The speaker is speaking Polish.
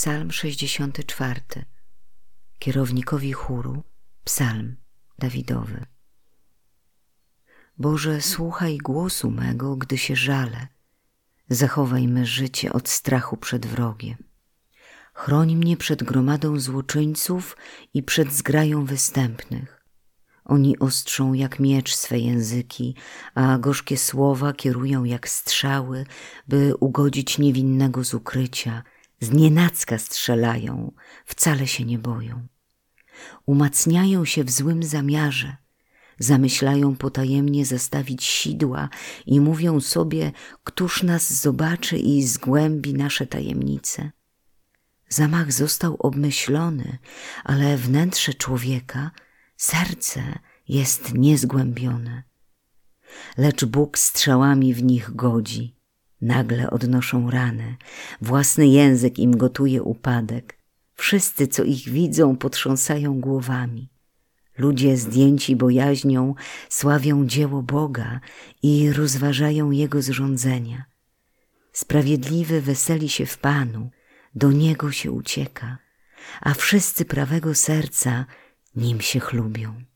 Psalm 64. Kierownikowi chóru Psalm Dawidowy. Boże, słuchaj głosu mego, gdy się żalę. Zachowaj me życie od strachu przed wrogiem. Chroń mnie przed gromadą złoczyńców i przed zgrają występnych. Oni ostrzą jak miecz swe języki, a gorzkie słowa kierują jak strzały, by ugodzić niewinnego z ukrycia – z nienacka strzelają, wcale się nie boją. Umacniają się w złym zamiarze, zamyślają potajemnie zastawić sidła i mówią sobie, któż nas zobaczy i zgłębi nasze tajemnice. Zamach został obmyślony, ale wnętrze człowieka, serce jest niezgłębione. Lecz Bóg strzałami w nich godzi Nagle odnoszą ranę, własny język im gotuje upadek. Wszyscy, co ich widzą, potrząsają głowami. Ludzie zdjęci bojaźnią sławią dzieło Boga i rozważają Jego zrządzenia. Sprawiedliwy weseli się w Panu, do Niego się ucieka, a wszyscy prawego serca nim się chlubią.